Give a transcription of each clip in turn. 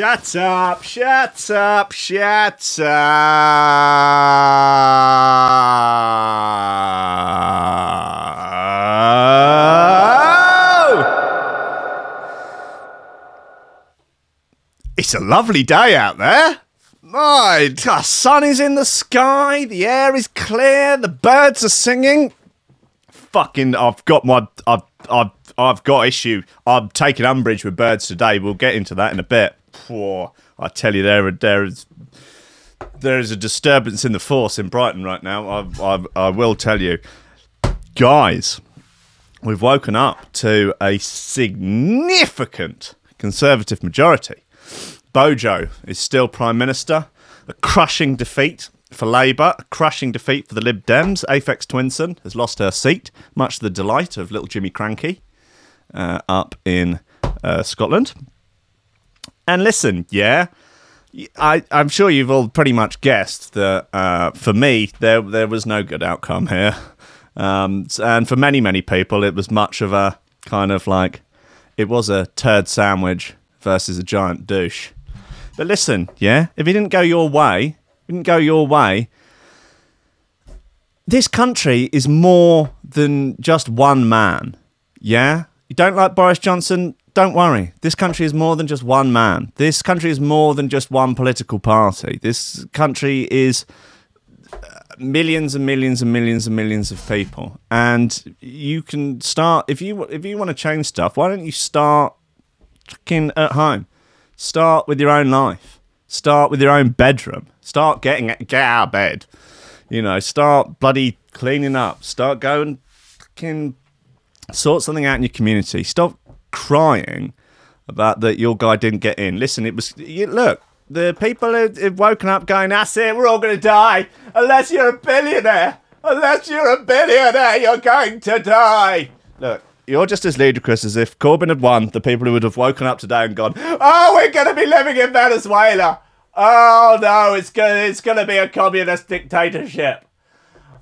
Shut up, shut up, shut up. It's a lovely day out there. My, the sun is in the sky, the air is clear, the birds are singing. Fucking, I've got my, I've, I've, I've got issue. I'm taking umbrage with birds today. We'll get into that in a bit. Poor, I tell you, there, there is, there is a disturbance in the force in Brighton right now. I, I, I will tell you, guys. We've woken up to a significant Conservative majority. Bojo is still Prime Minister. A crushing defeat for Labour, a crushing defeat for the Lib Dems. Aphex Twinson has lost her seat, much to the delight of little Jimmy Krankie uh, up in uh, Scotland. And listen, yeah, I, I'm sure you've all pretty much guessed that uh, for me, there, there was no good outcome here. Um, and for many, many people, it was much of a kind of like, it was a turd sandwich versus a giant douche. But listen, yeah, if it didn't go your way, didn't go your way. This country is more than just one man. Yeah? You don't like Boris Johnson? Don't worry. This country is more than just one man. This country is more than just one political party. This country is uh, millions and millions and millions and millions of people. And you can start if you if you want to change stuff, why don't you start fucking at home? Start with your own life. Start with your own bedroom. Start getting get out of bed. You know, start bloody cleaning up. Start going fucking sort something out in your community. Stop crying about that your guy didn't get in. Listen, it was you, look. The people have, have woken up going, "That's it. We're all going to die unless you're a billionaire. Unless you're a billionaire, you're going to die." Look, you're just as ludicrous as if Corbyn had won. The people who would have woken up today and gone, "Oh, we're going to be living in Venezuela. Oh no, it's going it's going to be a communist dictatorship.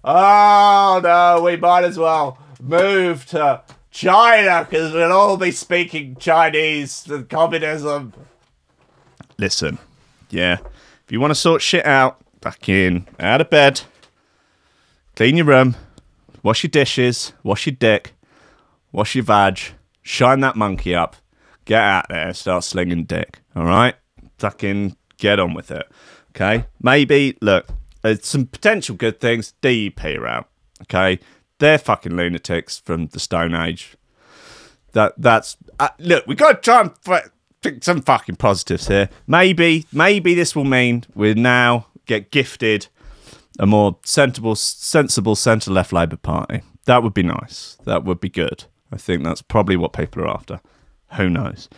Oh no, we might as well move to China because we'll all be speaking Chinese and communism." Listen, yeah, if you want to sort shit out, back in, out of bed, clean your room, wash your dishes, wash your dick wash your vag, shine that monkey up, get out there, start slinging dick. All right, fucking get on with it. Okay, maybe look, there's some potential good things. DUP are out. Okay, they're fucking lunatics from the Stone Age. That that's uh, look. We got to try and f- pick some fucking positives here. Maybe maybe this will mean we now get gifted a more sensible sensible centre left Labour Party. That would be nice. That would be good. I think that's probably what people are after. Who knows?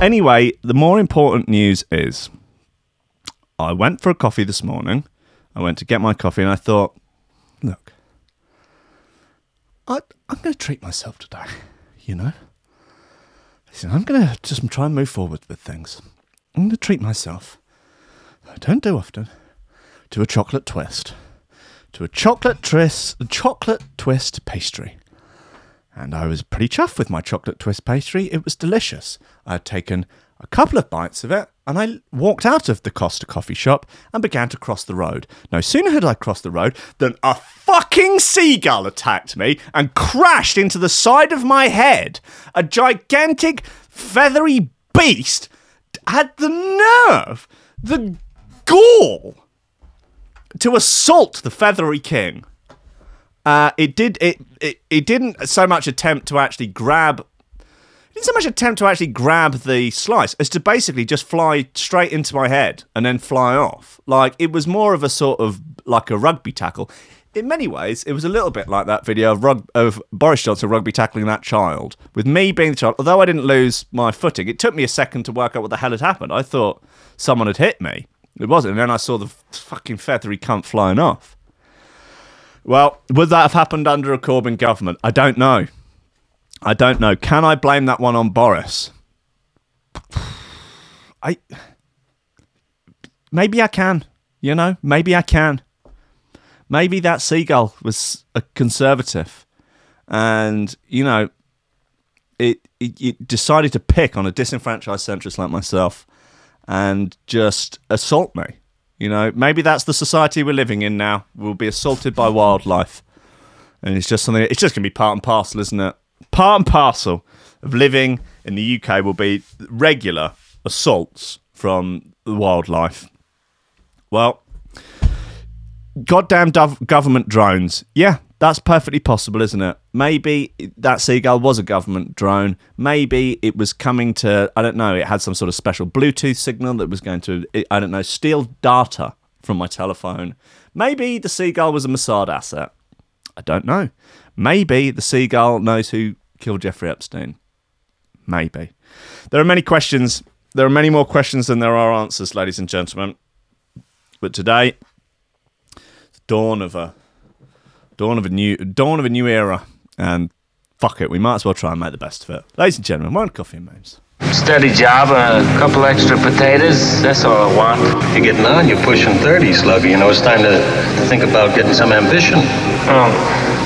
Anyway, the more important news is I went for a coffee this morning. I went to get my coffee and I thought, I, I'm going to treat myself today, you know? I'm going to just try and move forward with things. I'm going to treat myself, I don't do often, to a chocolate twist. To a chocolate twist, chocolate twist pastry and I was pretty chuffed with my chocolate twist pastry. It was delicious. I had taken a couple of bites of it, and I walked out of the Costa coffee shop and began to cross the road. No sooner had I crossed the road than a fucking seagull attacked me and crashed into the side of my head. A gigantic, feathery beast had the nerve, the gall, to assault the feathery king. Uh, it did it, it it didn't so much attempt to actually grab didn't so much attempt to actually grab the slice as to basically just fly straight into my head and then fly off. Like it was more of a sort of like a rugby tackle. In many ways, it was a little bit like that video of, rug- of Boris Johnson rugby tackling that child. With me being the child, although I didn't lose my footing, it took me a second to work out what the hell had happened. I thought someone had hit me. It wasn't. And then I saw the fucking feathery cunt flying off. Well, would that have happened under a Corbyn government? I don't know. I don't know. Can I blame that one on Boris? I maybe I can. You know, maybe I can. Maybe that seagull was a conservative, and you know, it, it, it decided to pick on a disenfranchised centrist like myself, and just assault me. You know, maybe that's the society we're living in now. We'll be assaulted by wildlife. And it's just something, it's just going to be part and parcel, isn't it? Part and parcel of living in the UK will be regular assaults from the wildlife. Well, goddamn dov- government drones. Yeah, that's perfectly possible, isn't it? Maybe that seagull was a government drone. Maybe it was coming to, I don't know, it had some sort of special Bluetooth signal that was going to, I don't know, steal data from my telephone. Maybe the seagull was a Mossad asset. I don't know. Maybe the seagull knows who killed Jeffrey Epstein. Maybe. There are many questions. There are many more questions than there are answers, ladies and gentlemen. But today, the dawn of a dawn of a new dawn of a new era, and fuck it, we might as well try and make the best of it. Ladies and gentlemen, one coffee and memes. Steady job a couple extra potatoes. That's all I want. You're getting on. You're pushing 30, Slugger. You know, it's time to, to think about getting some ambition. Oh.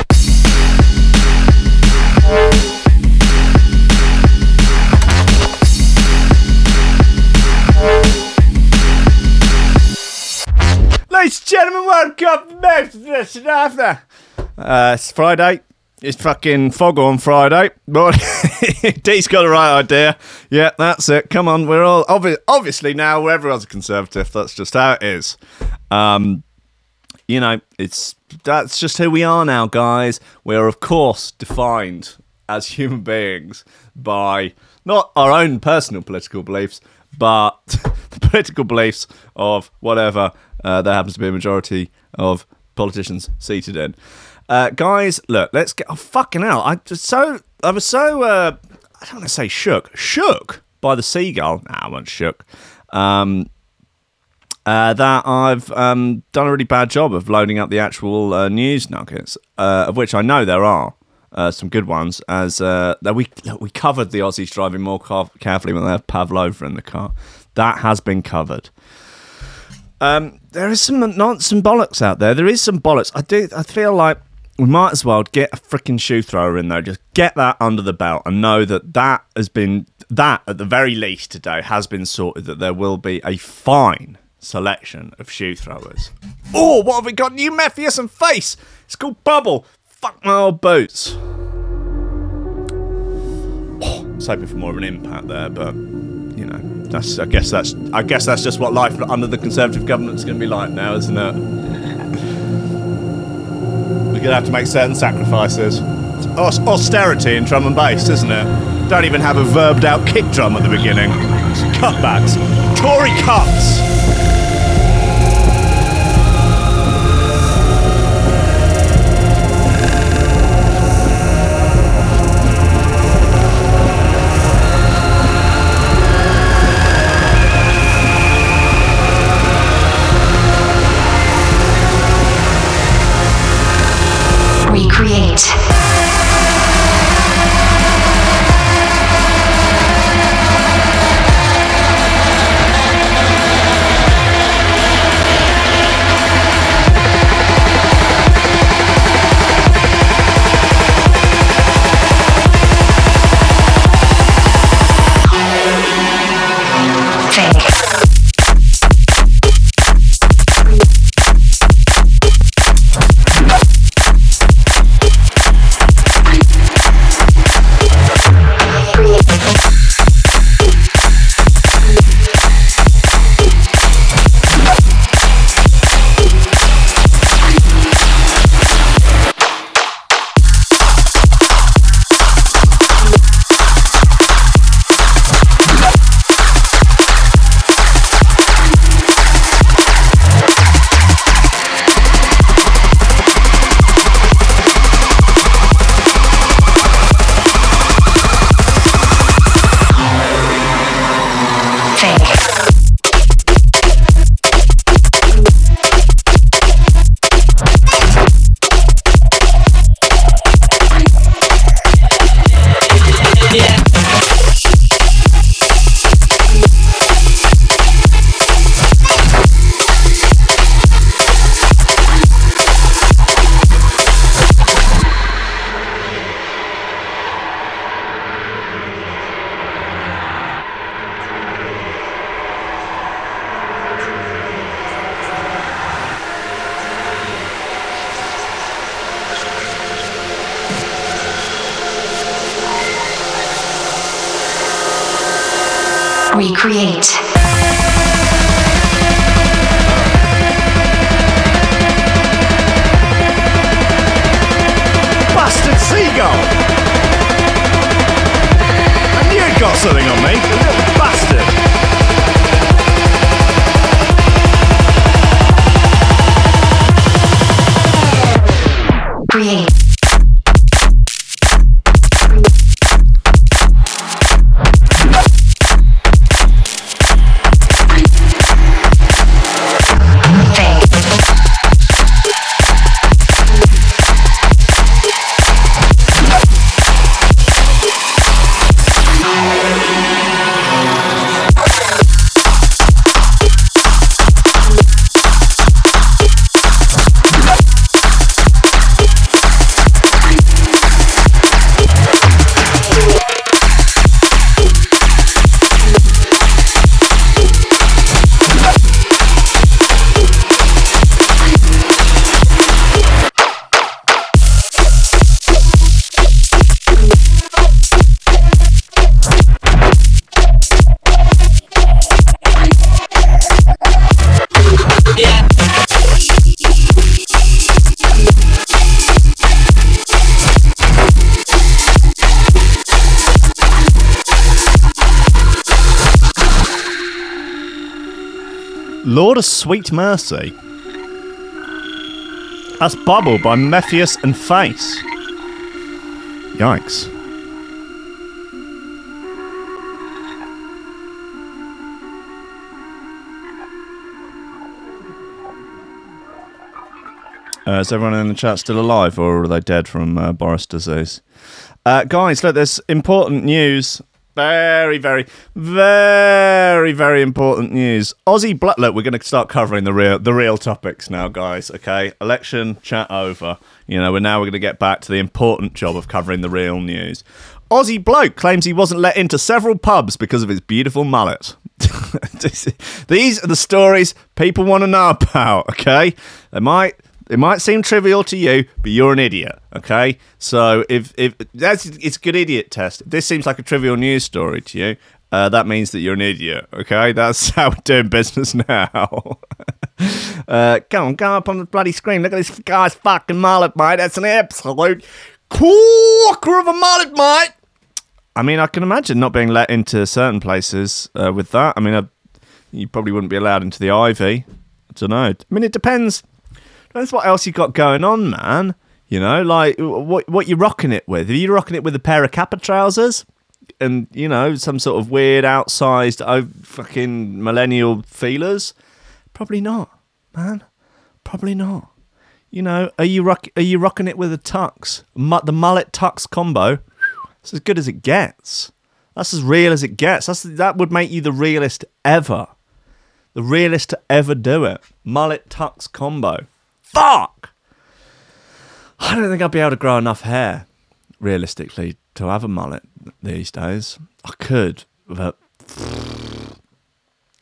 Gentlemen, welcome back to this and. Uh, it's Friday. It's fucking fog on Friday. But D's got the right idea. Yeah, that's it. Come on, we're all obvi- obviously now everyone's a conservative. That's just how it is. Um, you know, it's that's just who we are now, guys. We're of course defined as human beings by not our own personal political beliefs, but the political beliefs of whatever uh, there happens to be a majority of politicians seated in. Uh, guys, look, let's get. Oh, fucking hell! I just so I was so uh, I don't want to say shook, shook by the seagull. Nah, I wasn't shook. Um, uh, that I've um, done a really bad job of loading up the actual uh, news nuggets, uh, of which I know there are uh, some good ones. As uh, that we we covered the Aussies driving more car- carefully when they have Pavlova in the car. That has been covered. Um, there is some not some bollocks out there. There is some bollocks. I do. I feel like we might as well get a freaking shoe thrower in there. Just get that under the belt and know that that has been that at the very least today has been sorted. That there will be a fine selection of shoe throwers. Oh, what have we got? New Mefjus and Phace. It's called Bubble. Fuck my old boots. Oh, I was hoping for more of an impact there, but you know, that's I guess that's I guess that's just what life under the Conservative government's going to be like now, isn't it? We're going to have to make certain sacrifices. It's austerity in drum and bass, isn't it? Don't even have a verbed out kick drum at the beginning. Cutbacks, Tory cuts. Recreate. Of Sweet Mercy. That's Bubble by Mefjus and Phace. Yikes. Uh, is everyone in the chat still alive, or are they dead from uh, Boris disease? Uh, guys, look, there's important news. Very, very, very, very important news. Aussie Blood. Look, we're going to start covering the real, the real topics now, guys. Okay, election chat over. You know, we're now we're going to get back to the important job of covering the real news. Aussie bloke claims he wasn't let into several pubs because of his beautiful mullet. These are the stories people want to know about. Okay, they might it might seem trivial to you, but you're an idiot. Okay, so if if that's it's a good idiot test. If this seems like a trivial news story to you, uh, that means that you're an idiot. Okay, that's how we're doing business now. uh, go on, come up on the bloody screen. Look at this guy's fucking mullet, mate. That's an absolute corker of a mullet, mate. I mean, I can imagine not being let into certain places uh, with that. I mean, uh, you probably wouldn't be allowed into the Ivy. I don't know. I mean, it depends. Depends what else you got going on, man. You know, like what what you rocking it with? Are you rocking it with a pair of kappa trousers and you know some sort of weird outsized oh, fucking millennial feelers? Probably not, man. Probably not. You know, are you rock are you rocking it with a tux? The mullet tux combo. It's as good as it gets. That's as real as it gets. That's that would make you the realest ever. The realest to ever do it. Mullet tux combo. Fuck! I don't think I'd be able to grow enough hair, realistically, to have a mullet these days. I could, but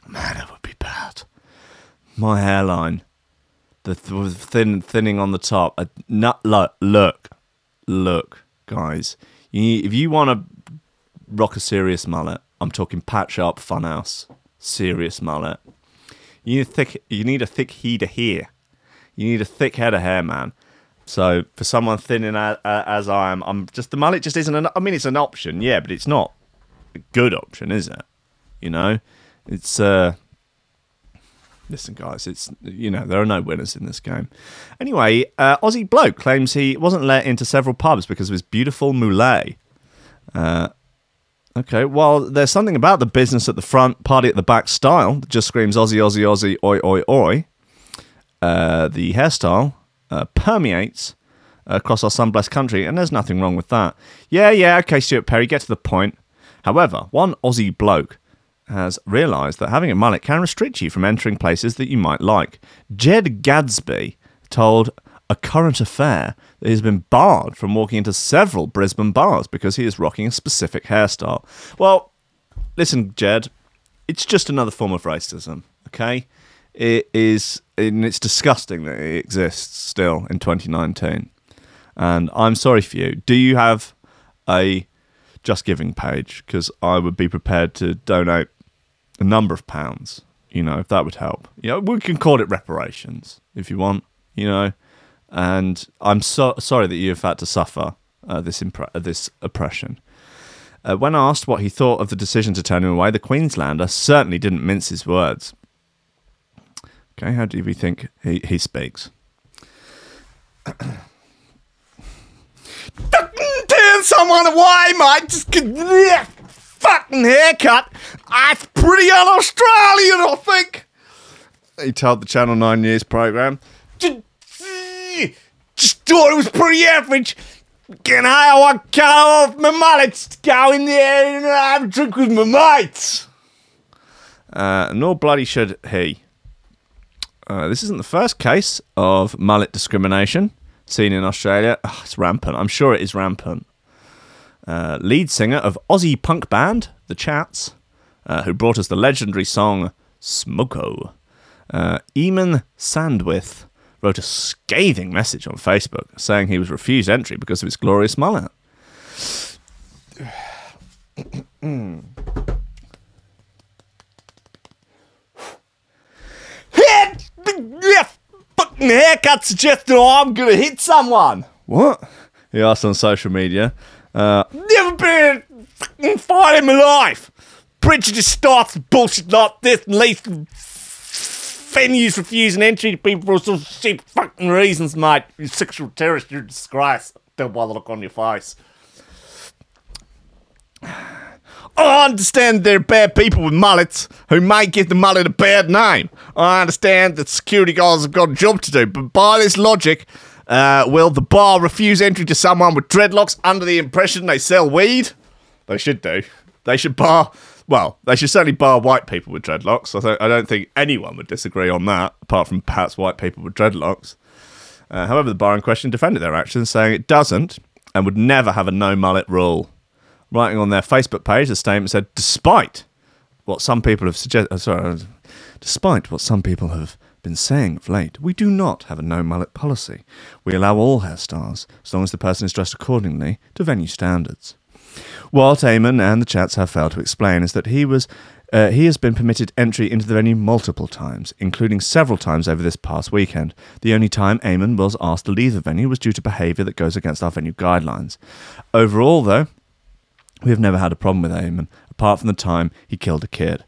man, it would be bad. My hairline, the th- thin thinning on the top. Uh, not look, look, look, guys. You if you want to rock a serious mullet, I'm talking patch up funhouse, serious mullet. You need a thick. You need a thick of hair. You need a thick head of hair, man. So for someone thin and a- a- as I am, I'm just the mullet just isn't an. I mean, it's an option, yeah, but it's not a good option, is it? You know, it's. uh Listen, guys, it's you know there are no winners in this game. Anyway, uh, Aussie bloke claims he wasn't let into several pubs because of his beautiful mullet. Uh, okay, well, there's something about the business at the front, party at the back style that just screams Aussie, Aussie, Aussie, oi, oi, oi. Uh, the hairstyle uh, permeates across our sun-blessed country, and there's nothing wrong with that. Yeah, yeah, okay, Stuart Perry, get to the point. However, one Aussie bloke has realised that having a mullet can restrict you from entering places that you might like. Jed Gadsby told a current affair that he's been barred from walking into several Brisbane bars because he is rocking a specific hairstyle. Well, listen, Jed, it's just another form of racism, okay? It is, and it's disgusting that it exists still in 2019. And I'm sorry for you. Do you have a Just Giving page? Because I would be prepared to donate a number of pounds. You know, if that would help. You know, we can call it reparations if you want. You know, and I'm so sorry that you've had to suffer uh, this impre- uh, this oppression. Uh, when asked what he thought of the decision to turn him away, the Queenslander certainly didn't mince his words. Okay, how do we think he, he speaks? fucking turn someone away, mate. Just get yeah, fucking haircut. That's pretty un-Australian, I think. He told the Channel 9 News programme. Just, just thought it was pretty average. Can I want cut off my mullets to go in there and have a drink with my mates? Uh, nor bloody should he. Uh, this isn't the first case of mullet discrimination seen in Australia. Ugh, it's rampant. I'm sure it is rampant. Uh, lead singer of Aussie punk band The Chats, uh, who brought us the legendary song Smoko, uh, Eamon Sandwith, wrote a scathing message on Facebook saying he was refused entry because of his glorious mullet. fucking haircut suggesting I'm gonna hit someone. What? He asked on social media. Uh, never been in a fucking fight in my life. Prejudice starts bullshit like this and leads to venues refusing entry to people for some stupid fucking reasons, mate. You sexual terrorist, you're a disgrace. Don't bother look on your face. I understand there are bad people with mullets who may give the mullet a bad name. I understand that security guards have got a job to do, but by this logic, uh, will the bar refuse entry to someone with dreadlocks under the impression they sell weed? They should do. They should bar. Well, they should certainly bar white people with dreadlocks. I, th- I don't think anyone would disagree on that, apart from perhaps white people with dreadlocks. Uh, however, the bar in question defended their actions, saying it doesn't and would never have a no mullet rule. Writing on their Facebook page, the statement said, despite what some people have suggested, sorry, uh, despite what some people have been saying of late, we do not have a no mullet policy. We allow all hairstyles, as long as the person is dressed accordingly to venue standards. What Eamon and the chats have failed to explain is that he was uh, he has been permitted entry into the venue multiple times, including several times over this past weekend. The only time Eamon was asked to leave the venue was due to behaviour that goes against our venue guidelines. Overall, though, we have never had a problem with Eamon, apart from the time he killed a kid.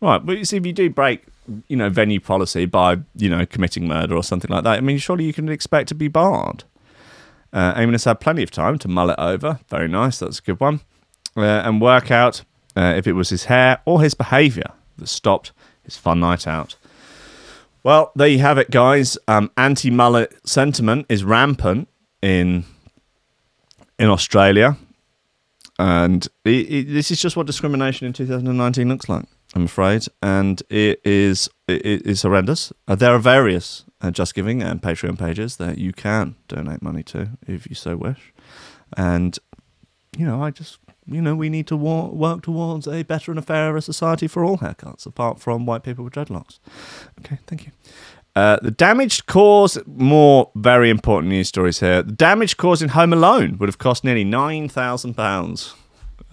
Right, but you see, if you do break, you know, venue policy by, you know, committing murder or something like that, I mean, surely you can expect to be barred. Uh, Eamon has had plenty of time to mull it over. Very nice, that's a good one. Uh, and work out uh, if it was his hair or his behaviour that stopped his fun night out. Well, there you have it, guys. Um, anti-mullet sentiment is rampant in in Australia, and it, it, this is just what discrimination in 2019 looks like. I'm afraid, and it is it is horrendous. Uh, there are various uh, Just Giving and Patreon pages that you can donate money to if you so wish, and you know I just you know we need to work towards a better and a fairer society for all haircuts, apart from white people with dreadlocks. Okay, thank you. Uh, the damage caused, more very important news stories here. The damage caused in Home Alone would have cost nearly £9,000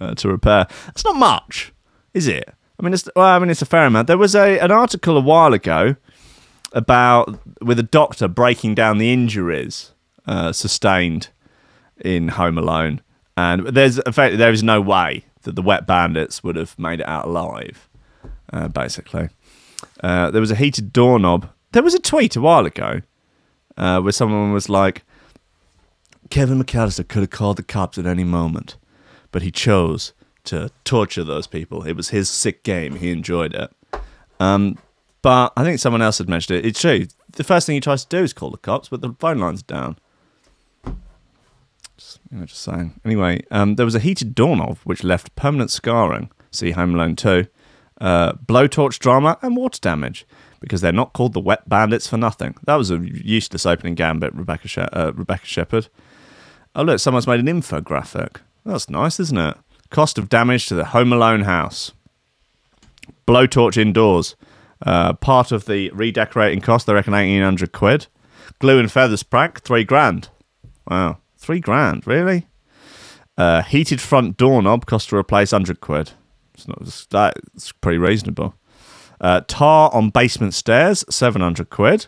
uh, to repair. That's not much, is it? I mean, it's, well, I mean, it's a fair amount. There was a an article a while ago about with a doctor breaking down the injuries uh, sustained in Home Alone, and there's fact there is no way that the wet bandits would have made it out alive. Uh, basically, uh, there was a heated doorknob. There was a tweet a while ago uh, where someone was like, "Kevin McAllister could have called the cops at any moment, but he chose to torture those people. It was his sick game. He enjoyed it." Um, but I think someone else had mentioned it. It's true. The first thing he tries to do is call the cops, but the phone line's down. Just, you know, just saying. Anyway, um, there was a heated doorknob which left permanent scarring. See Home Alone 2. Uh, blowtorch drama and water damage because they're not called the Wet Bandits for nothing. That was a useless opening gambit, Rebecca, she- uh, Rebecca Shepherd. Oh, look, someone's made an infographic. That's nice, isn't it? Cost of damage to the Home Alone house. Blowtorch indoors. Uh, part of the redecorating cost, they reckon 1800 quid. Glue and feathers prank, three grand. Wow, three grand, really? Uh, heated front doorknob cost to replace 100 quid. It's not it's- that's pretty reasonable. Uh, tar on basement stairs, seven hundred quid.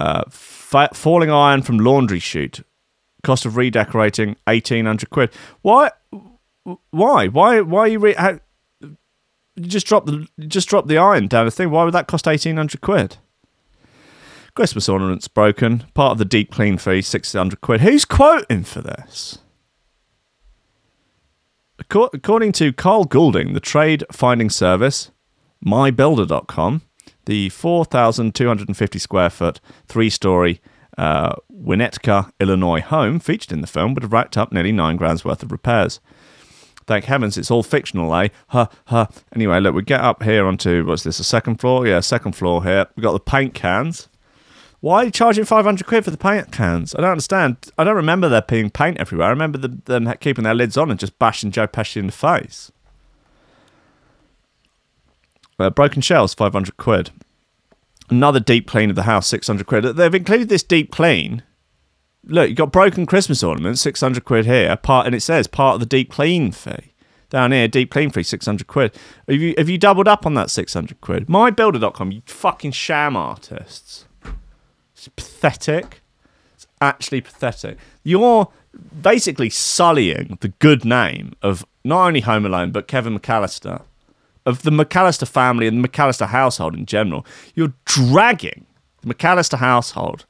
Uh, fa- falling iron from laundry chute, cost of redecorating eighteen hundred quid. Why? Why? Why? Why are you? Re- how, you just drop the just drop the iron down the thing. Why would that cost eighteen hundred quid? Christmas ornaments broken. Part of the deep clean fee, six hundred quid. Who's quoting for this? According to Carl Goulding, the trade finding service, mybuilder.com, the 4,250 square foot, three story uh, Winnetka, Illinois home featured in the film would have racked up nearly nine grand's worth of repairs. Thank heavens it's all fictional, eh? Huh, huh. Anyway, look, we get up here onto, what's this, a second floor? Yeah, second floor here. We've got the paint cans. Why are you charging 500 quid for the paint cans? I don't understand. I don't remember there being paint everywhere. I remember the, them keeping their lids on and just bashing Joe Pesci in the face. Uh, broken shells, 500 quid. Another deep clean of the house, 600 quid. They've included this deep clean. Look, you've got broken Christmas ornaments, 600 quid here, part, and it says part of the deep clean fee. Down here, deep clean fee, 600 quid. Have you, have you doubled up on that 600 quid? MyBuilder.com, you fucking sham artists. It's pathetic. It's actually pathetic. You're basically sullying the good name of not only Home Alone, but Kevin McAllister, of the McAllister family and the McAllister household in general. You're dragging the McAllister household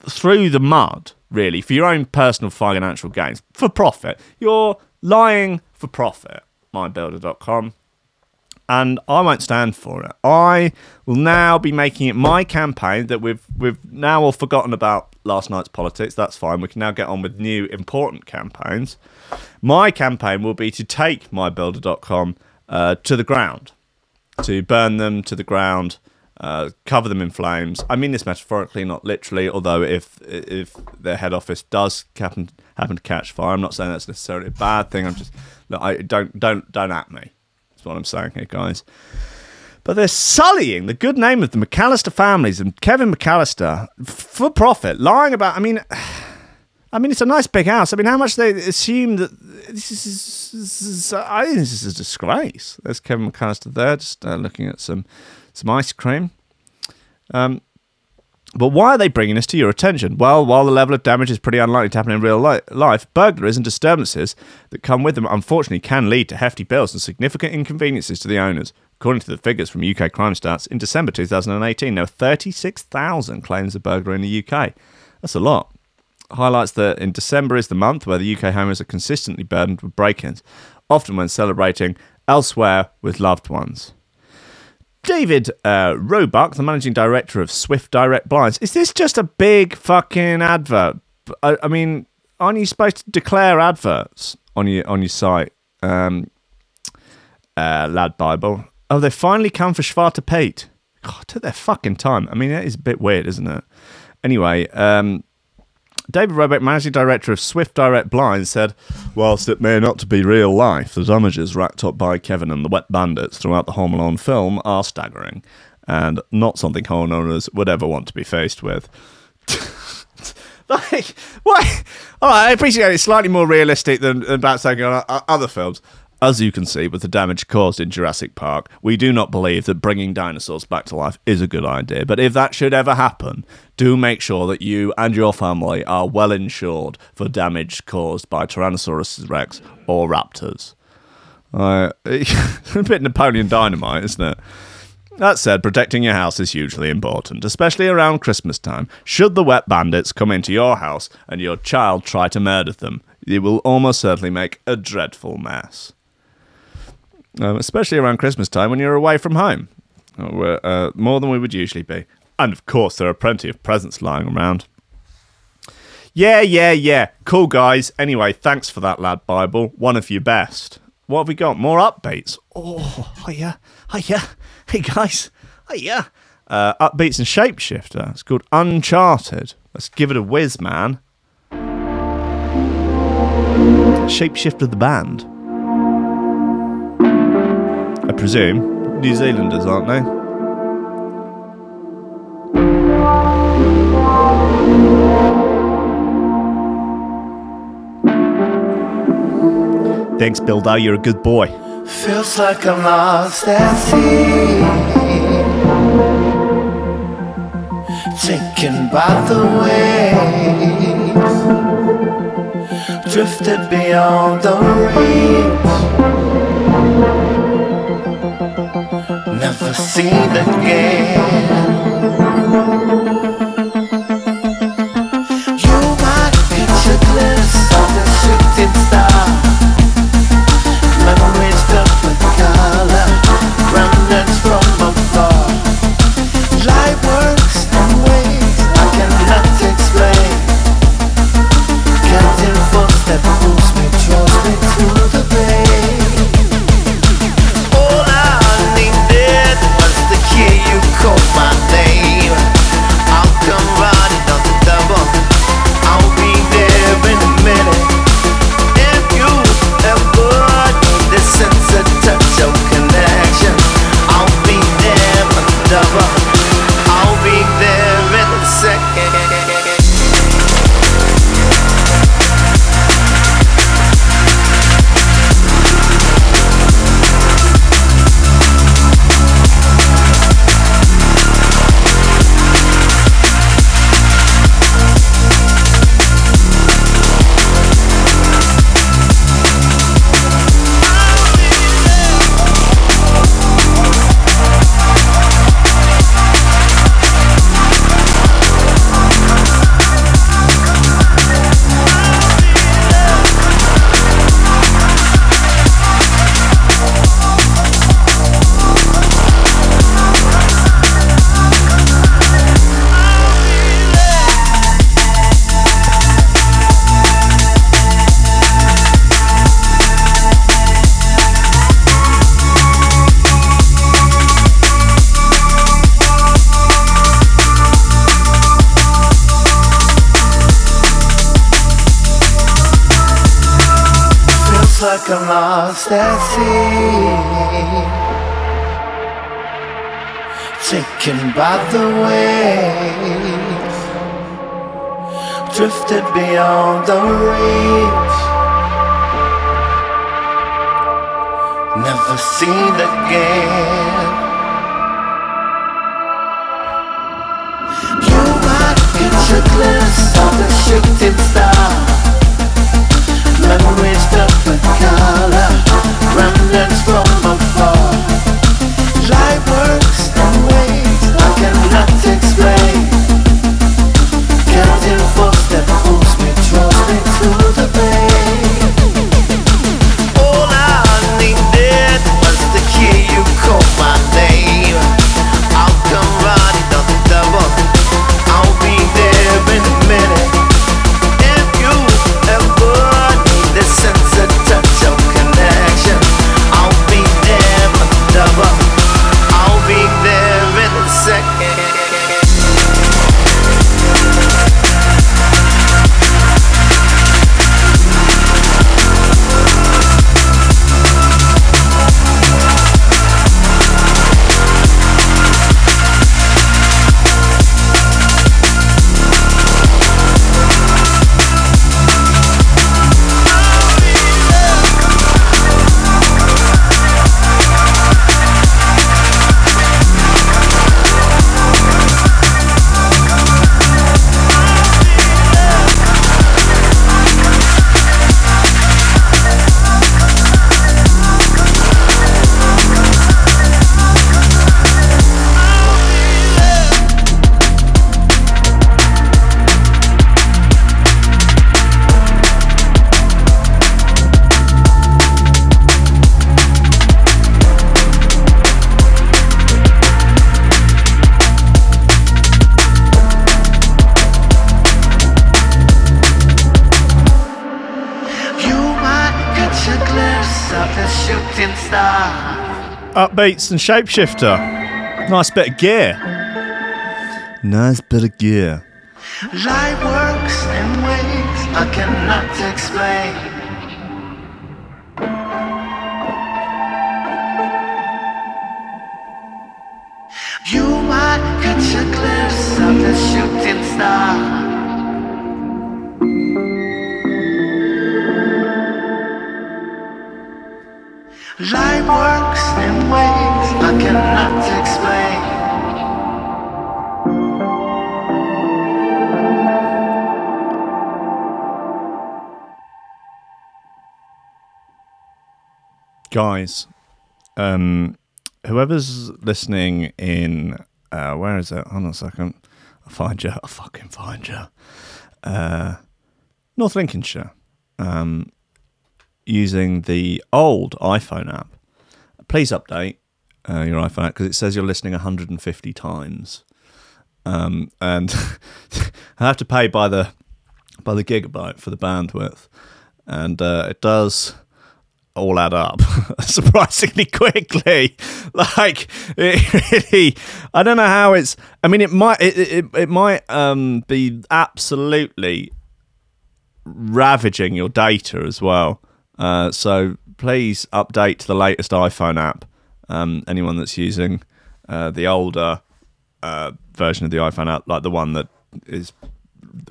through the mud, really, for your own personal financial gains, for profit. You're lying for profit, mybuilder.com and I won't stand for it. I will now be making it my campaign that we've we've now all forgotten about last night's politics. That's fine. We can now get on with new important campaigns. My campaign will be to take mybuilder.com uh, to the ground, to burn them to the ground, uh, cover them in flames. I mean this metaphorically, not literally. Although if if their head office does happen happen to catch fire, I'm not saying that's necessarily a bad thing. I'm just look, I don't don't don't at me. That's what I'm saying here, guys. But they're sullying the good name of the McAllister families and Kevin McAllister for profit, lying about. I mean, I mean, it's a nice big house. I mean, how much they assume that this is. This is I think this is a disgrace. There's Kevin McAllister there, just uh, looking at some some ice cream. Um, but why are they bringing this to your attention? Well, while the level of damage is pretty unlikely to happen in real li- life, burglaries and disturbances that come with them unfortunately can lead to hefty bills and significant inconveniences to the owners. According to the figures from UK Crime Stats, in December 2018, there were 36,000 claims of burglary in the UK. That's a lot. Highlights that in December is the month where the UK homeowners are consistently burdened with break ins, often when celebrating elsewhere with loved ones. David uh, Roebuck, the managing director of Swift Direct Blinds. Is this just a big fucking advert? I, I mean, aren't you supposed to declare adverts on your on your site, um, uh, Lad Bible? Oh, they finally come for Schwarter Pate. God, took their fucking time. I mean, that is a bit weird, isn't it? Anyway, um, David Roebuck, managing director of Swift Direct Blinds, said, Whilst it may not be real life, the damages racked up by Kevin and the Wet Bandits throughout the Home Alone film are staggering, and not something homeowners would ever want to be faced with. like, why? All right, I appreciate it's slightly more realistic than, than perhaps taking on other films. As you can see, with the damage caused in Jurassic Park, we do not believe that bringing dinosaurs back to life is a good idea. But if that should ever happen, do make sure that you and your family are well insured for damage caused by Tyrannosaurus rex or raptors. Uh, a bit Napoleon Dynamite, isn't it? That said, protecting your house is hugely important, especially around Christmas time. Should the wet bandits come into your house and your child try to murder them, it will almost certainly make a dreadful mess. Um, especially around Christmas time when you're away from home, uh, uh, more than we would usually be. And of course, there are plenty of presents lying around. Yeah, yeah, yeah. Cool, guys. Anyway, thanks for that, lad Bible. One of your best. What have we got? More upbeats. Oh, hiya, hiya. Hey, guys. Hiya. Uh, upbeats and Shapeshifter. It's called Uncharted. Let's give it a whiz, man. Shapeshifter the band. I presume. New Zealanders, aren't they? Thanks, Bill Dow. You're a good boy. Feels like I'm lost at sea. Taken by the waves, drifted beyond the reach. Never seen again. Taken by the waves, drifted beyond the reach. Never seen again. You might catch a glimpse of the shooting star. Memories filled with color, remnants from afar. Upbeats and shapeshifter. Nice bit of gear. Nice bit of gear. Light works in ways I cannot explain. You might catch a glimpse of the shooting star. Light works in ways I cannot explain. guys um whoever's listening in uh where is it? Hold on a second. I'll find you. I'll fucking find you. Uh north lincolnshire. Um using the old iphone app please update uh, your iphone app because it says you're listening 150 times um and i have to pay by the by the gigabyte for the bandwidth and uh, it does all add up surprisingly quickly. Like it really, I don't know how it's. I mean, it might it it, it might um be absolutely ravaging your data as well. Uh, so please update to the latest iPhone app. Um, anyone that's using uh, the older uh, version of the iPhone app, like the one that is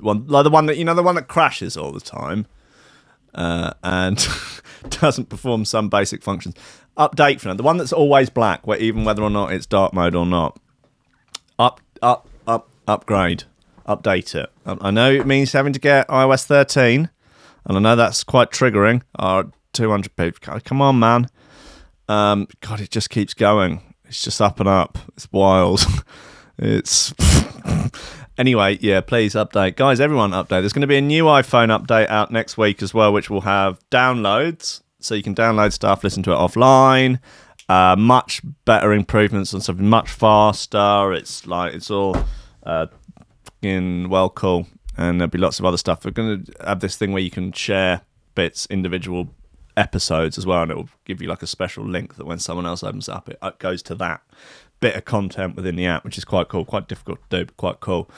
one, like the one that you know, the one that crashes all the time uh, and doesn't perform some basic functions. Update for now, the one that's always black, where even whether or not it's dark mode or not. Up, up, up, upgrade, update it. I know it means having to get iOS 13, and I know that's quite triggering. Our 200 people, come on, man. Um, God, it just keeps going. It's just up and up. It's wild. it's anyway, yeah, please update. Guys, everyone update. There's going to be a new iPhone update out next week as well, which will have downloads. So you can download stuff, listen to it offline. Uh, much better improvements on something much faster. It's like, it's all uh, fucking well cool. And there'll be lots of other stuff. We're going to have this thing where you can share bits, individual episodes as well, and it will give you like a special link that when someone else opens up, it it goes to that bit of content within the app, which is quite cool, quite difficult to do, but quite cool.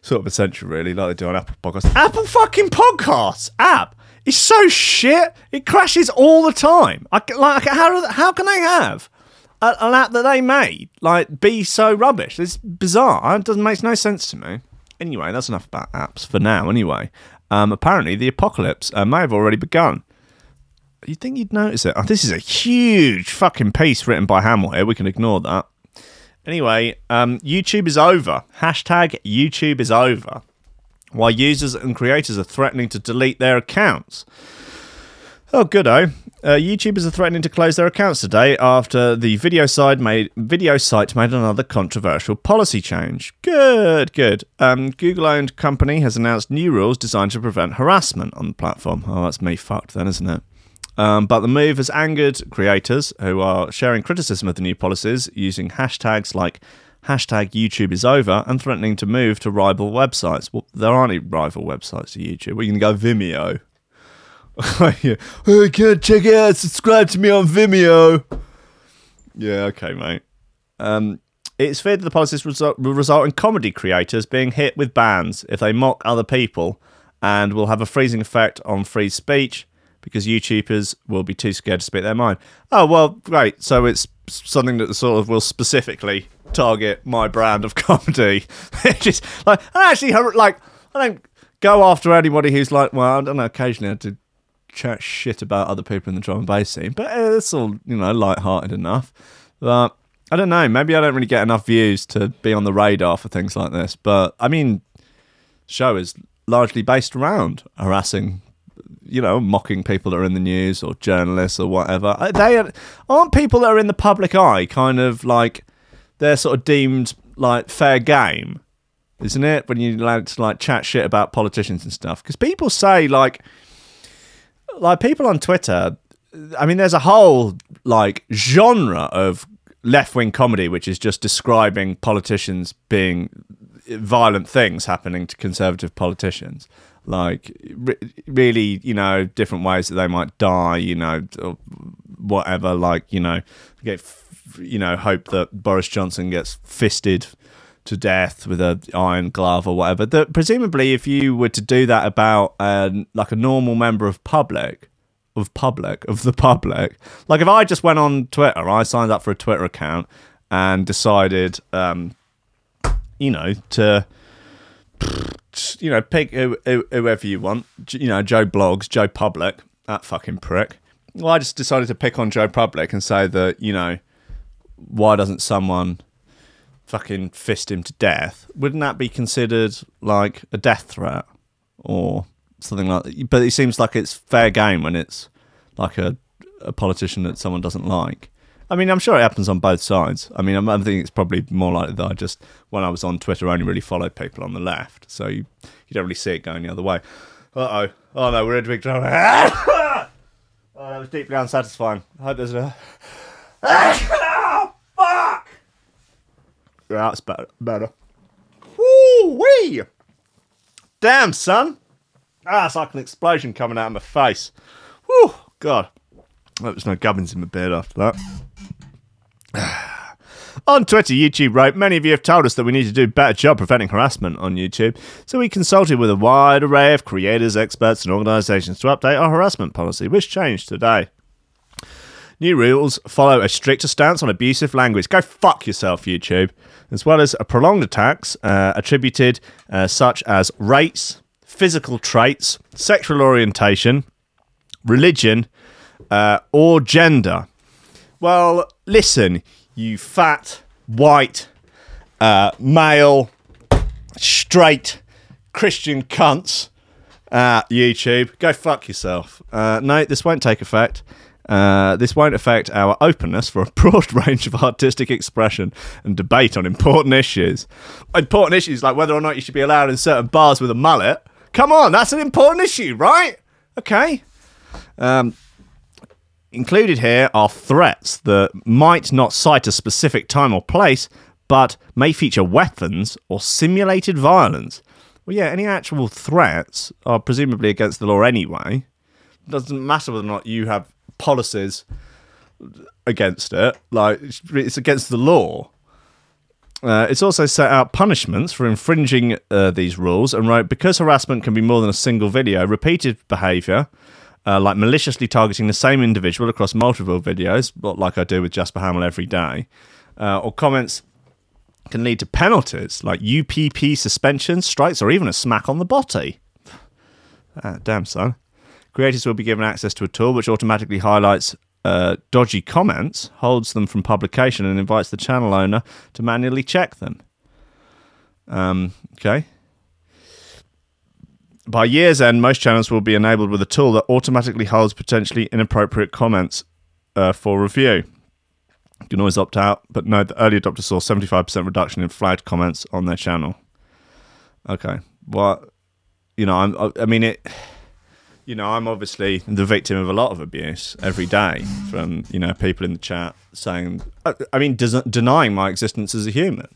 Sort of essential, really, like they do on Apple Podcasts. Apple fucking Podcasts app is so shit. It crashes all the time. I, like, how how can they have a, an app that they made like be so rubbish? It's bizarre. It doesn't make no sense to me. Anyway, that's enough about apps for now. Anyway, um, apparently the apocalypse uh, may have already begun. You'd think you'd notice it. Oh, this is a huge fucking piece written by Hamill here. We can ignore that. Anyway, um, YouTube is over. Hashtag YouTube is over. While users and creators are threatening to delete their accounts. Oh, good oh. Uh, YouTubers are threatening to close their accounts today after the video side made video site made another controversial policy change. Good, good. Um, Google-owned company has announced new rules designed to prevent harassment on the platform. Oh, that's me fucked then, isn't it? Um, but the move has angered creators who are sharing criticism of the new policies using hashtags like hashtag YouTube is over and threatening to move to rival websites. Well, there aren't any rival websites to YouTube. We can go Vimeo. yeah. Hey, kid, check it out. Subscribe to me on Vimeo. Yeah, okay, mate. Um, it's feared that the policies will result in comedy creators being hit with bans if they mock other people and will have a freezing effect on free speech because YouTubers will be too scared to speak their mind. Oh, well, great. So it's something that sort of will specifically target my brand of comedy. Just like, I actually, like, I don't go after anybody who's like, well, I don't know, occasionally I do chat shit about other people in the drum and bass scene, but it's all, you know, light-hearted enough. But I don't know, maybe I don't really get enough views to be on the radar for things like this. But I mean, show is largely based around harassing you know, mocking people that are in the news or journalists or whatever. They are- aren't people that are in the public eye kind of like they're sort of deemed like fair game, isn't it? When you're allowed to like chat shit about politicians and stuff, because people say like, like people on Twitter. I mean, there's a whole like genre of left wing comedy which is just describing politicians being violent things happening to conservative politicians like re- really you know different ways that they might die you know or whatever like you know get you know hope that boris johnson gets fisted to death with a iron glove or whatever that presumably if you were to do that about um, like a normal member of public of public of the public like if i just went on twitter i signed up for a twitter account and decided um you know to you know, pick who, who, whoever you want. You know, Joe Blogs, Joe Public, that fucking prick. Well, I just decided to pick on Joe Public and say that you know, why doesn't someone fucking fist him to death? Wouldn't that be considered like a death threat or something like? that? But it seems like it's fair game when it's like a a politician that someone doesn't like. I mean, I'm sure it happens on both sides. I mean, I'm, I think it's probably more likely that I just, when I was on Twitter, I only really followed people on the left, so you you don't really see it going the other way. Uh oh, oh no, we're in big trouble. oh, that was deeply unsatisfying. I hope there's a. that's better. Better. Woo wee! Damn, son. Ah, it's like an explosion coming out of my face. Whew, God. Hope there's no gubbins in my beard after that. On Twitter, YouTube wrote, Many of you have told us that we need to do a better job preventing harassment on YouTube, so we consulted with a wide array of creators, experts, and organisations to update our harassment policy, which changed today. New rules follow a stricter stance on abusive language. Go fuck yourself, YouTube. As well as a prolonged attacks uh, attributed uh, such as race, physical traits, sexual orientation, religion, uh, or gender. Well, listen, you fat, white, uh, male, straight Christian cunts. Uh, YouTube, go fuck yourself. Uh, no, this won't take effect. Uh, this won't affect our openness for a broad range of artistic expression and debate on important issues. Important issues like whether or not you should be allowed in certain bars with a mullet. Come on, that's an important issue, right? Okay. Um, Included here are threats that might not cite a specific time or place, but may feature weapons or simulated violence. Well, yeah, any actual threats are presumably against the law anyway. Doesn't matter whether or not you have policies against it, like, it's- against the law. Uh, it's also set out punishments for infringing uh, these rules and wrote because harassment can be more than a single video, repeated behaviour, uh, like maliciously targeting the same individual across multiple videos, like I do with Jasper Hamill every day, uh, or comments can lead to penalties like UPP suspension, strikes, or even a smack on the body. Ah, damn, son. Creators will be given access to a tool which automatically highlights uh, dodgy comments, holds them from publication, and invites the channel owner to manually check them. Um, okay. By year's end, most channels will be enabled with a tool that automatically holds potentially inappropriate comments uh, for review. You can always opt out, but note that early adopters saw 75% reduction in flagged comments on their channel. Okay. Well, you know, I'm, I mean, it. You know, I'm obviously the victim of a lot of abuse every day from you know people in the chat saying, I mean, des- denying my existence as a human,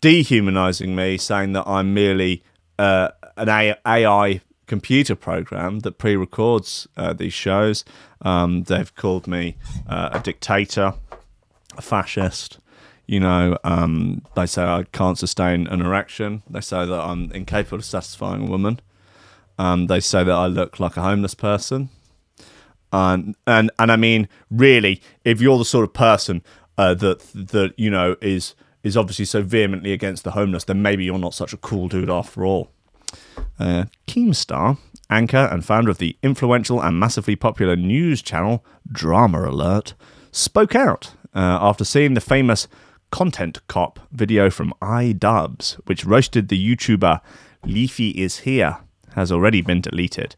dehumanizing me, saying that I'm merely uh, an A- AI computer program that pre-records uh, these shows. Um, they've called me uh, a dictator, a fascist. You know, um, they say I can't sustain an erection. They say that I'm incapable of satisfying a woman. Um, they say that I look like a homeless person. And and and I mean, really, if you're the sort of person uh, that that you know is is obviously so vehemently against the homeless, then maybe you're not such a cool dude after all. Uh, Keemstar, anchor and founder of the influential and massively popular news channel Drama Alert, spoke out uh, after seeing the famous Content Cop video from iDubbbz, which roasted the YouTuber LeafyIsHere, has already been deleted.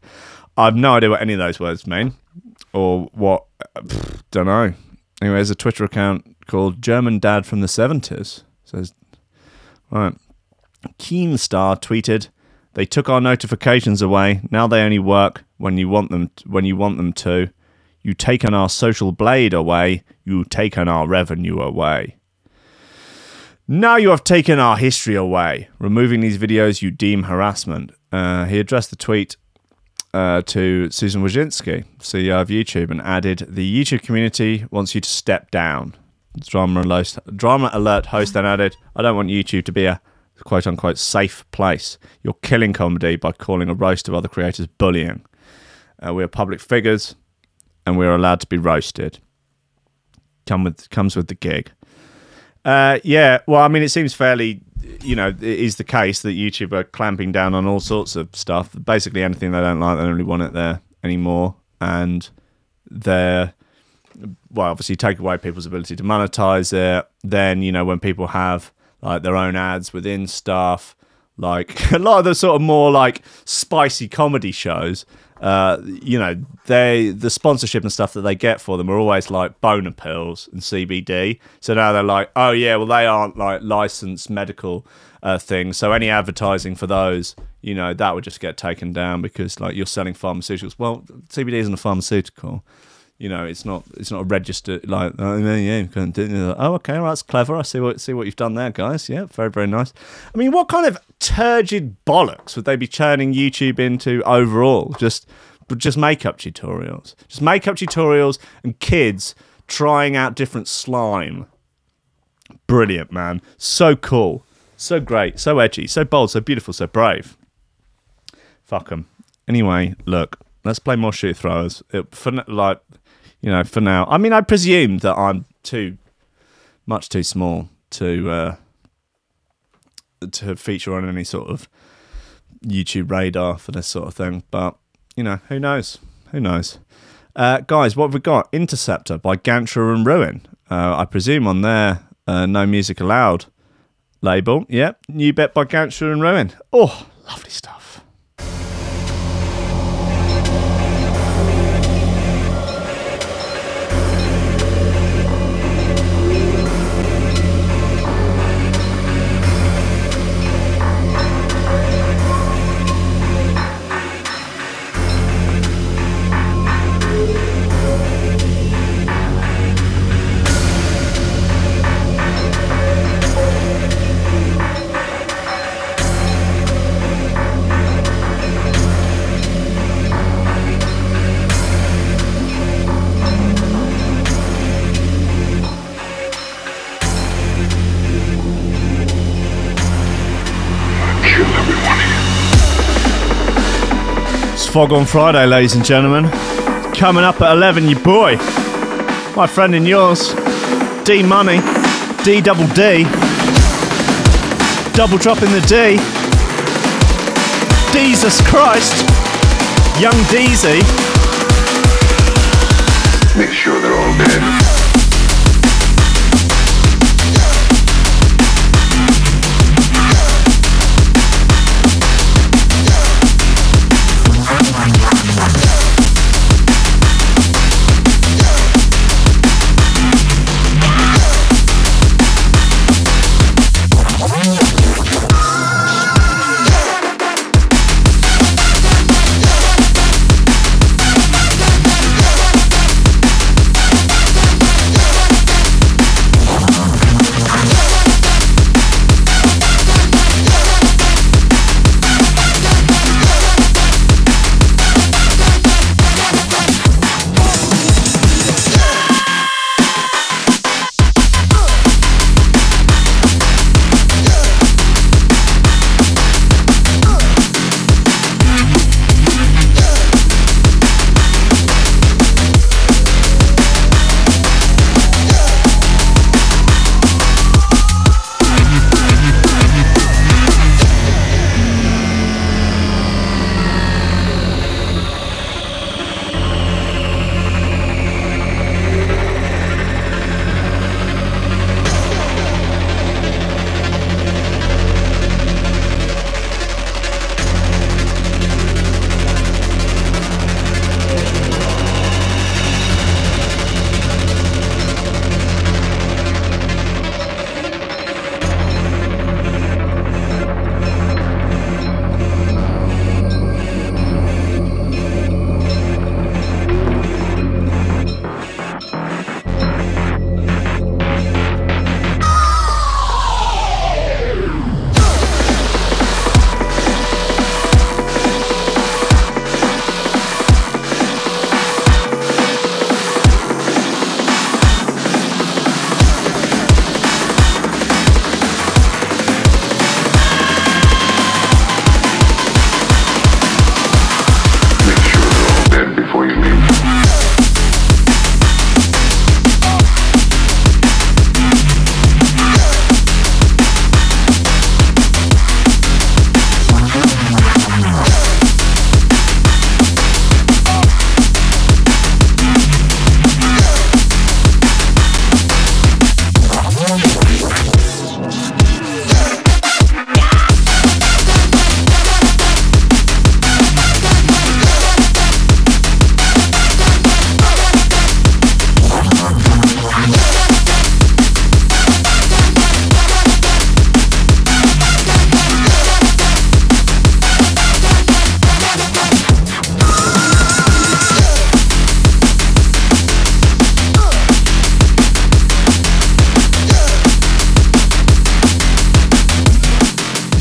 I've no idea what any of those words mean, or what. don't know. Anyway, there's a Twitter account called German Dad from the 70s. Says, right. Keemstar tweeted, "They took our notifications away. Now they only work when you want them when you want them to. You taken our social blade away. You taken our revenue away. Now you have taken our history away. Removing these videos you deem harassment." Uh, he addressed the tweet uh, to Susan Wojcicki, CEO of YouTube, and added, "The YouTube community wants you to step down." Drama alert, drama alert host then added, "I don't want YouTube to be a quote unquote safe place. You're killing comedy by calling a roast of other creators bullying. Uh, we are public figures, and we are allowed to be roasted. Come with comes with the gig." Uh, yeah, well, I mean, it seems fairly, you know, it is the case that YouTube are clamping down on all sorts of stuff. Basically, anything they don't like, they don't really want it there anymore. And they're well, obviously take away people's ability to monetize it. Then, you know, when people have like their own ads within stuff, like a lot of the sort of more like spicy comedy shows, uh, you know, they the sponsorship and stuff that they get for them are always like boner pills and CBD. So now they're like, oh yeah, well they aren't like licensed medical uh, things. So any advertising for those, you know, that would just get taken down because like you're selling pharmaceuticals. Well, CBD isn't a pharmaceutical you know, it's not it's not a registered like oh, yeah, do oh okay, well, that's clever. I see what see what you've done there, guys. Yeah, very very nice. I mean, what kind of turgid bollocks would they be turning YouTube into overall? Just just makeup tutorials, just makeup tutorials, and kids trying out different slime. Brilliant, man. So cool, so great, so edgy, so bold, so beautiful, so brave. Fuck them. Anyway, look, let's play more shoot throwers. It, for like you know, for now. I mean, I presume that I'm too much too small to uh, to feature on any sort of YouTube radar for this sort of thing. But you know, who knows? Who knows? Uh, guys, what have we got? Interceptor by Gancher and Ruin. Uh, I presume on their uh, No Music Allowed label. Yep, new bet by Gancher and Ruin. Oh, lovely stuff. Foghorn Friday, ladies and gentlemen. Coming up at 11, your boy, my friend and yours, D Money, D double D, double dropping the D, Jesus Christ, Young Deezy.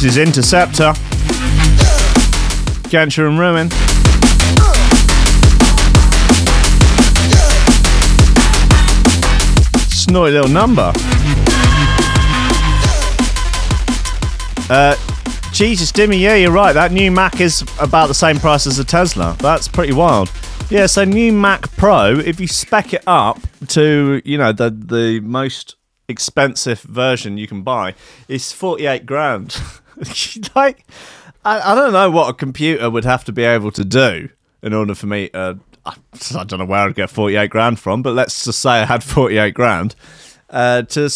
Is Interceptor. Gancher and Ruin. Snorty little number. Uh, Jesus, Dimmy, yeah, you're right. That new Mac is about the same price as the Tesla. That's pretty wild. Yeah, so new Mac Pro, if you spec it up to, you know, the the most expensive version you can buy, is 48 grand. like, I, I don't know what a computer would have to be able to do in order for me uh, I I don't know where I'd get 48 grand from, but let's just say I had 48 grand uh, to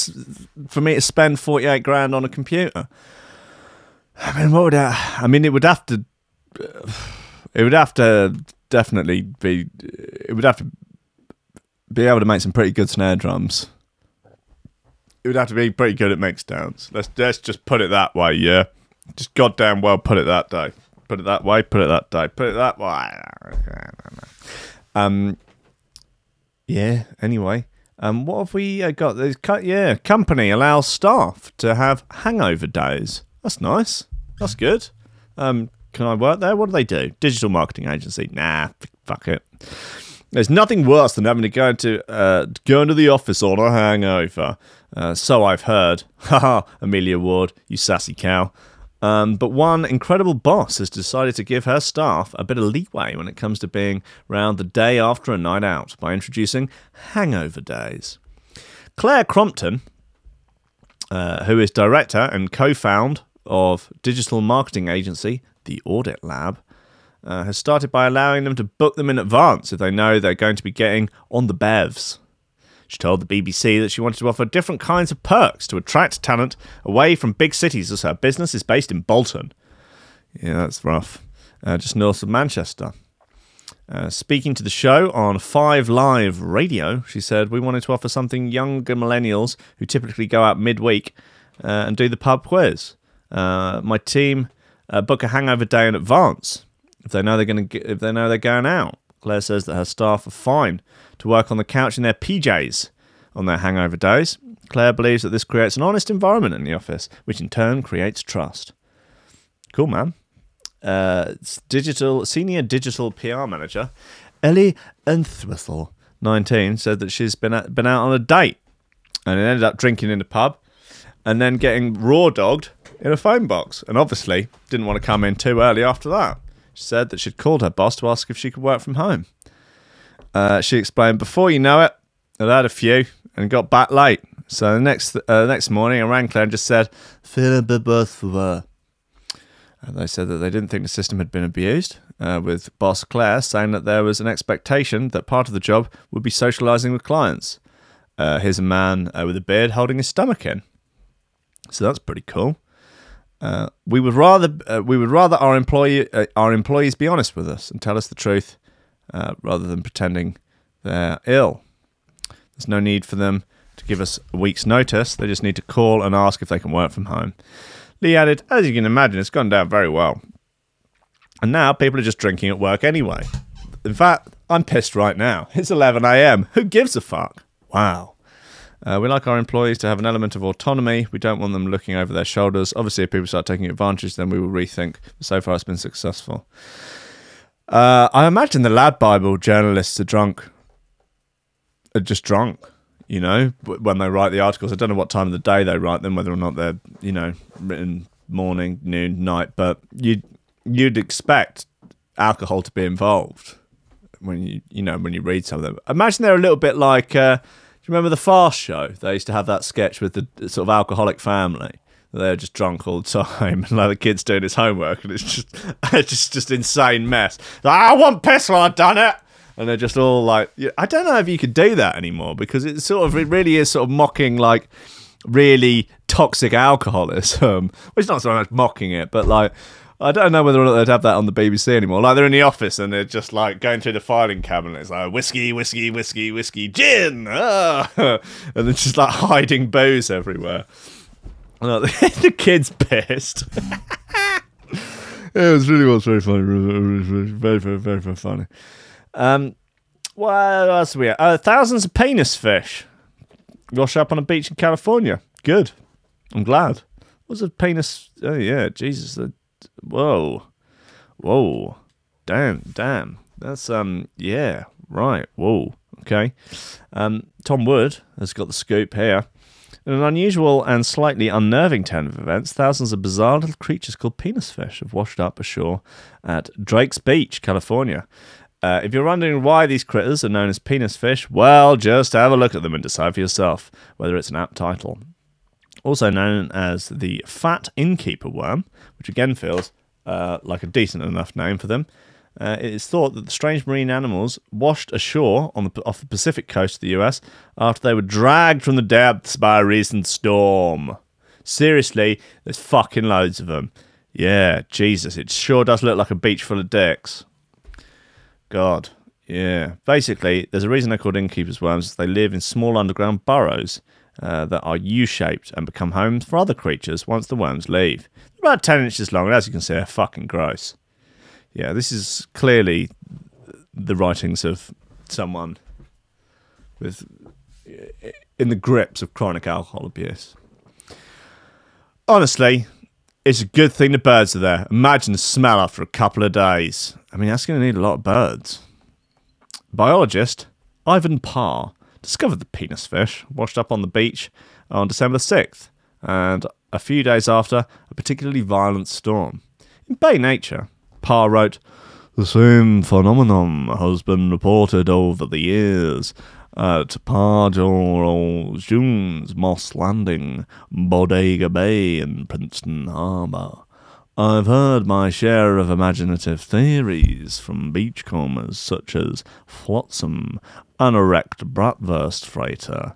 for me to spend 48 grand on a computer. I mean, what would I, I mean? It would have to. It would have to definitely be. It would have to be able to make some pretty good snare drums. It would have to be pretty good at mixdowns. Let's let's just put it that way. Yeah, just goddamn well put it that day. Put it that way. Put it that day. Put it that way. Um. Yeah. Anyway. Um. What have we uh, got? There's co- yeah. Company allows staff to have hangover days. That's nice. That's good. Um. Can I work there? What do they do? Digital marketing agency? Nah. Fuck it. There's nothing worse than having to go into uh, go into the office on a hangover. Uh, so I've heard. Haha, Amelia Ward, you sassy cow. Um, but one incredible boss has decided to give her staff a bit of leeway when it comes to being round the day after a night out by introducing hangover days. Claire Crompton, uh, who is director and co-found of digital marketing agency The Audit Lab, uh, has started by allowing them to book them in advance if they know they're going to be getting on the bevs. She told the BBC that she wanted to offer different kinds of perks to attract talent away from big cities as her business is based in Bolton. Yeah, that's rough. Uh, just north of Manchester. Uh, speaking to the show on Five Live Radio, she said, We wanted to offer something younger millennials who typically go out midweek uh, and do the pub quiz. Uh, my team uh, book a hangover day in advance if they know they're going to if they know they're going out. Claire says that her staff are fine to work on the couch in their PJs on their hangover days. Claire believes that this creates an honest environment in the office, which in turn creates trust. Cool, man. Uh, digital senior digital PR manager Ellie Entwistle, 19, said that she's been at, been out on a date and ended up drinking in the pub and then getting raw dogged in a phone box. And obviously didn't want to come in too early after that. Said that she'd called her boss to ask if she could work from home. Uh, she explained, before you know it, I'd had a few and got back late. So the next uh, next morning, I rang Claire and just said, "Feel a bit both for her." And they said that they didn't think the system had been abused, uh, with boss Claire saying that there was an expectation that part of the job would be socialising with clients. Uh, here's a man uh, with a beard holding his stomach in. So that's pretty cool. Uh, we would rather uh, we would rather our employee uh, our employees be honest with us and tell us the truth, uh, rather than pretending they're ill. There's no need for them to give us a week's notice. They just need to call and ask if they can work from home. Lee added, "As you can imagine, it's gone down very well, and now people are just drinking at work anyway. In fact, I'm pissed right now. It's 11 a.m. Who gives a fuck? Wow." Uh, we like our employees to have an element of autonomy. We don't want them looking over their shoulders. Obviously, if people start taking advantage, then we will rethink. So far, it's been successful. Uh, I imagine the Lad Bible journalists are drunk, are just drunk. You know, when they write the articles. I don't know what time of the day they write them, whether or not they're you know written morning, noon, night. But you you'd expect alcohol to be involved when you you know when you read some of them. Imagine they're a little bit like. Uh, you remember the Fast Show? They used to have that sketch with the sort of alcoholic family. They're just drunk all the time, and like the kid's doing his homework, and it's just it's just just insane mess. Like, I want piss when I've done it, and they're just all like, I don't know if you could do that anymore because it sort of it really is sort of mocking like really toxic alcoholism. Well, it's not so much mocking it, but like. I don't know whether or not they'd have that on the BBC anymore. Like they're in the office and they're just like going through the filing cabinet. It's like whiskey, whiskey, whiskey, whiskey, gin, ah! and they're just like hiding booze everywhere. The kid's pissed. it was really was very funny, very very very very funny. Um, what else we? At? Uh, thousands of penis fish wash up on a beach in California. Good. I'm glad. What's a penis? Oh yeah, Jesus. Whoa, whoa, damn, damn. That's um, yeah, right. Whoa, okay. Um, Tom Wood has got the scoop here. In an unusual and slightly unnerving turn of events, thousands of bizarre little creatures called penis fish have washed up ashore at Drake's Beach, California. Uh, if you're wondering why these critters are known as penis fish, well, just have a look at them and decide for yourself whether it's an apt title. Also known as the fat innkeeper worm, which again feels uh, like a decent enough name for them. Uh, it is thought that the strange marine animals washed ashore on the, off the Pacific coast of the US after they were dragged from the depths by a recent storm. Seriously, there's fucking loads of them. Yeah, Jesus, it sure does look like a beach full of dicks. God, yeah. Basically, there's a reason they're called innkeepers' worms. They live in small underground burrows uh, that are U-shaped and become homes for other creatures once the worms leave. About 10 inches long, and as you can see, they're fucking gross. Yeah, this is clearly the writings of someone with in the grips of chronic alcohol abuse. Honestly, it's a good thing the birds are there. Imagine the smell after a couple of days. I mean, that's going to need a lot of birds. Biologist Ivan Parr discovered the penis fish washed up on the beach on December 6th, and a few days after a particularly violent storm. In Bay Nature, Parr wrote, The same phenomenon has been reported over the years at Pajaro Dunes Moss Landing, Bodega Bay, and Princeton Harbour. I've heard my share of imaginative theories from beachcombers such as Flotsam, an erect bratwurst freighter.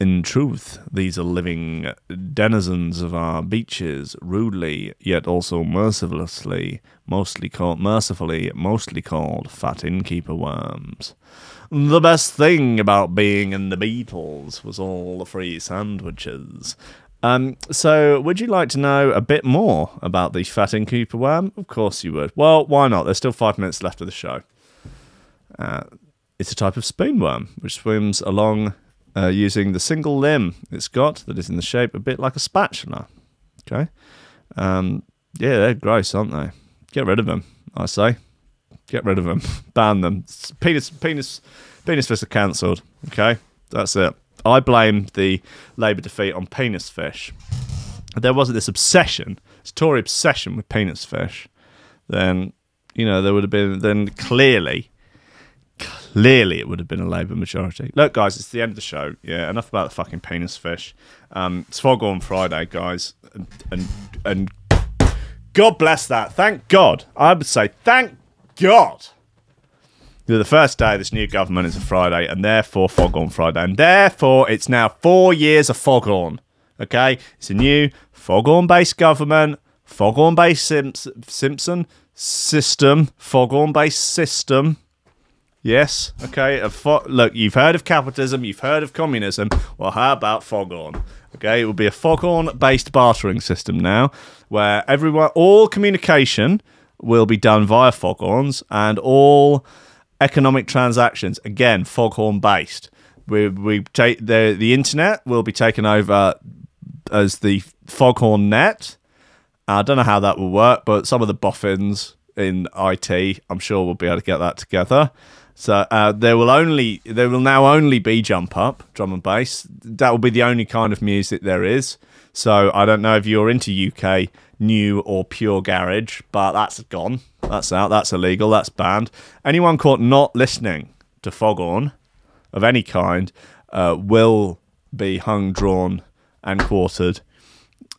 In truth, these are living denizens of our beaches, rudely, yet also mercilessly, mostly called mercifully, mostly called fat innkeeper worms. The best thing about being in the Beatles was all the free sandwiches. Um, so, would you like to know a bit more about the fat innkeeper worm? Of course you would. Well, why not? There's still five minutes left of the show. Uh, it's a type of spoonworm which swims along uh, using the single limb it's got that is in the shape a bit like a spatula. Okay. Um, yeah, they're gross, aren't they? Get rid of them, I say. Get rid of them. Ban them. Penis, penis, penis fish are cancelled. Okay, that's it. I blame the Labour defeat on penis fish. If there wasn't this obsession, this Tory obsession with penis fish, then you know there would have been. Then clearly, clearly it would have been a Labour majority. Look, guys, it's the end of the show. Yeah, enough about the fucking penis fish. Um, it's Foghorn Friday, guys, and, and and God bless that. Thank God. I would say thank God. The first day of this new government is a Friday, and therefore Foghorn Friday, and therefore it's now four years of Foghorn. Okay, it's a new Foghorn based government, Foghorn based Simps- Simpson system, Foghorn based system. Yes. Okay. A fo- look, you've heard of capitalism, you've heard of communism. Well, how about Foghorn? Okay, it will be a Foghorn-based bartering system now, where everyone, all communication will be done via Foghorns, and all economic transactions again Foghorn-based. We we take the the internet will be taken over as the Foghorn Net. I don't know how that will work, but some of the boffins in IT, I'm sure, will be able to get that together. So uh, there will only there will now only be jump up drum and bass. That will be the only kind of music there is. So I don't know if you're into UK new or pure garage, but that's gone. That's out. That's illegal. That's banned. Anyone caught not listening to Foghorn of any kind uh, will be hung, drawn, and quartered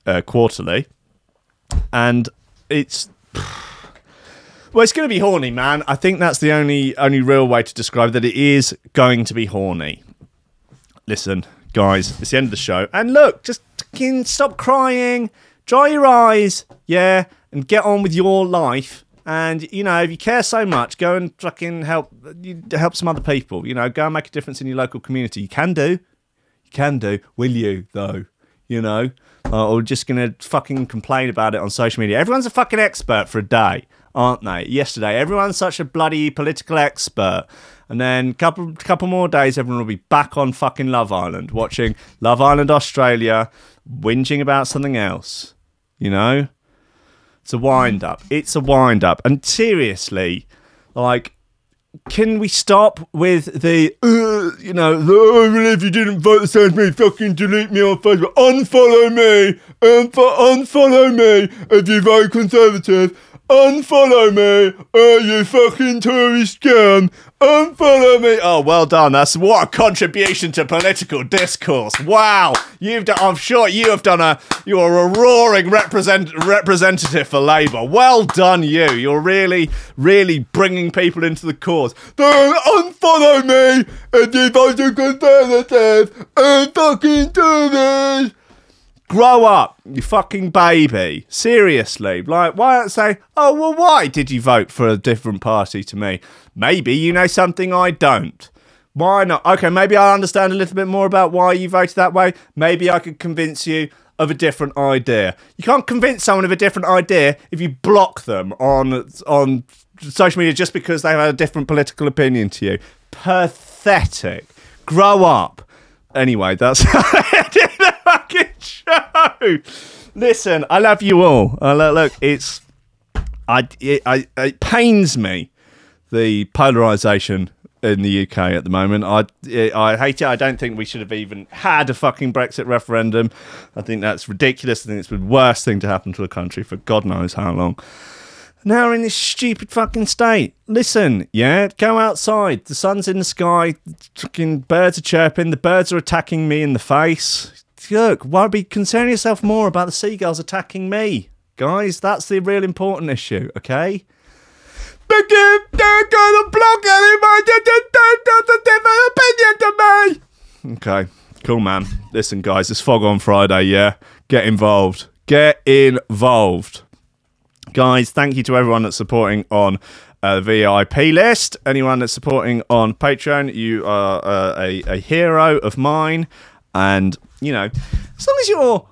uh, quarterly. And it's well, it's going to be horny, man. I think that's the only only real way to describe that. It is going to be horny. Listen, guys, it's the end of the show, and look, just stop crying, dry your eyes, yeah, and get on with your life. And you know, if you care so much, go and fucking help help some other people. You know, go and make a difference in your local community. You can do, you can do. Will you though? You know, uh, or just gonna fucking complain about it on social media. Everyone's a fucking expert for a day, aren't they? Yesterday, everyone's such a bloody political expert, And then couple couple more days, everyone will be back on fucking Love Island, watching Love Island Australia, whinging about something else. You know? It's a wind up. It's a wind up. And seriously, like, can we stop with the, uh, you know, oh, if you didn't vote the same as me, fucking delete me on Facebook, unfollow me, unfo- unfollow me if you vote Conservative, unfollow me, oh, you fucking Tory scum, unfollow me. Oh, well done. That's what a contribution to political discourse. Wow, you've done. I'm sure you have done a. You are a roaring represent representative for Labour. Well done, you. You're really, really bringing people into the cause. Don't unfollow me if you vote Conservative and fucking do this. Grow up, you fucking baby. Seriously. Like, why not say, oh, well, why did you vote for a different party to me? Maybe you know something I don't. Why not? Okay, maybe I understand a little bit more about why you voted that way. Maybe I could convince you of a different idea. You can't convince someone of a different idea if you block them on on social media just because they've a different political opinion to you. Pathetic. Grow up. Anyway, that's I the fucking show. Listen, I love you all. Uh, look, look, it's I it, I it pains me the polarization in the UK at the moment. I I hate it. I don't think we should have even had a fucking Brexit referendum. I think that's ridiculous. I think it's the worst thing to happen to a country for God knows how long. Now we're in this stupid fucking state. Listen, yeah, go outside. The sun's in the sky. Fucking birds are chirping. The birds are attacking me in the face. Look, why be concern yourself more about the seagulls attacking me, guys? That's the real important issue. Okay. They're gonna block anybody that does a different opinion to me. Okay, cool, man. Listen, guys, it's Foghorn Friday. Yeah, get involved. Get involved guys thank you to everyone that's supporting on uh, vip list anyone that's supporting on patreon you are uh, a, a hero of mine and you know as long as you're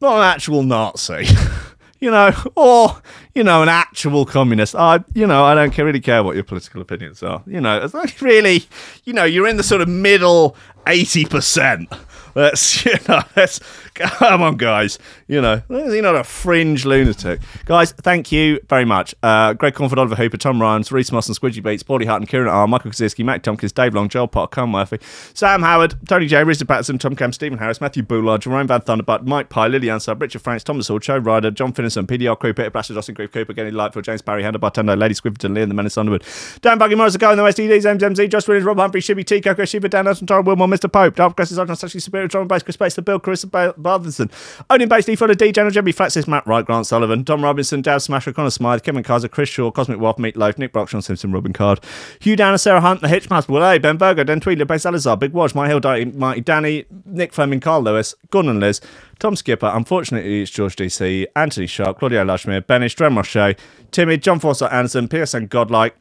not an actual nazi you know or you know an actual communist i you know i don't care, really care what your political opinions are you know as long as really you know you're in the sort of middle 80% Let's, you know, let's come on, guys. You know, you're not a fringe lunatic, guys. Thank you very much. Uh, Greg Cornford, Oliver Hooper, Tom Ryans, Reese Moss, and Squidgy Beats, Paulie Hutton, Kieran R, Michael Kaczynski, Matt Tompkins, Dave Long, Joel Potter, Con Murphy, Sam Howard, Tony J, Rizza Patterson, Tom Cam, Stephen Harris, Matthew Boulard, Jerome Van Thunderbutt, Mike Pye, Lillian Sub, Richard Franks, Thomas Hall, Joe Ryder, John Finnison, PDR Crew, Peter Blasher, Justin Grief Cooper, Kenny Lightfield, James Barry, Hannah Bartendo, Lady Squiverton, Lee, and the Menace Underwood, Dan Buggy Morris, the guy in the West EDs, James MZ, Josh Williams, Rob Humphrey, Shibby T, Coco, Shiba, Dan Nelson, Tara Wilmore, Mr. Pope, Dark Progressive Sergeant, Sashi Superior, John Base, Chris Bates, The Bill, Chris Barthenson, Owen Bates, Lee Fuller, D, General Jimmy, Flaxis, Matt Wright, Grant Sullivan, Tom Robinson, Dad Smasher, Connor Smythe, Kevin Kaiser, Chris Shaw, Cosmic Wolf, Meat Loaf, Nick Brock, Sean Simpson, Robin Card, Hugh Downer, Sarah Hunt, The Hitchmaster, Will A, Ben Berger, Dan Tweedler, Ben Salazar, Big Watch, My Hill, Mighty Danny, Nick Fleming, Carl Lewis, Gordon Liz, Tom Skipper, unfortunately it's George DC, Anthony Sharp, Claudio Lashmere, Benish, Dren Timmy, John Foster Anderson, PSN Godlike,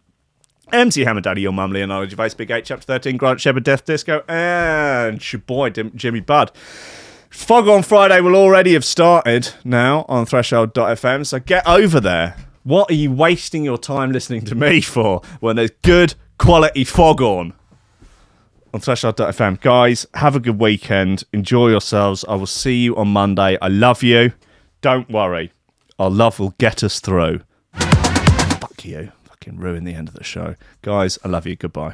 MC Hammer Daddy, Your Mum, Leonardo Gervais, Big 8, Chapter 13, Grant Shepard, Death Disco, and your boy Jimmy Budd. Foghorn Friday will already have started now on threshold.fm, so get over there. What are you wasting your time listening to me for when there's good quality Foghorn? On threshold.fm. Guys, have a good weekend. Enjoy yourselves. I will see you on Monday. I love you. Don't worry. Our love will get us through. Fuck you. Fucking ruin the end of the show. Guys, I love you. Goodbye.